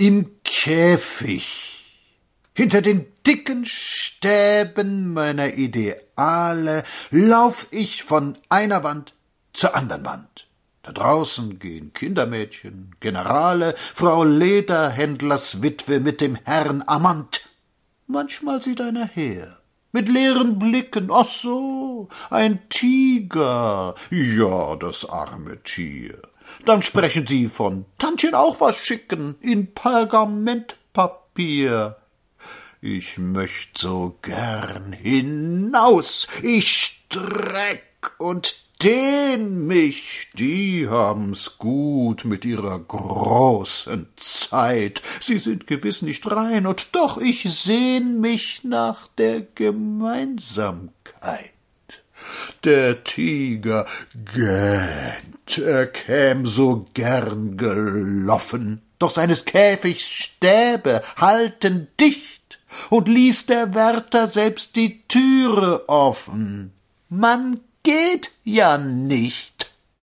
Im Käfig, hinter den dicken Stäben meiner Ideale, lauf ich von einer Wand zur anderen Wand. Da draußen gehen Kindermädchen, Generale, Frau Lederhändlers Witwe mit dem Herrn Amant. Manchmal sieht einer her, mit leeren Blicken, ach so, ein Tiger, ja, das arme Tier. Dann sprechen sie von Tantchen auch was schicken in Pergamentpapier. Ich möcht so gern hinaus, ich streck und dehn mich, die haben's gut mit ihrer großen Zeit. Sie sind gewiss nicht rein, und doch ich sehn mich nach der Gemeinsamkeit. Der Tiger gähnt, er käm so gern geloffen, doch seines Käfigs Stäbe halten dicht, und ließ der Wärter selbst die Türe offen. Man geht ja nicht.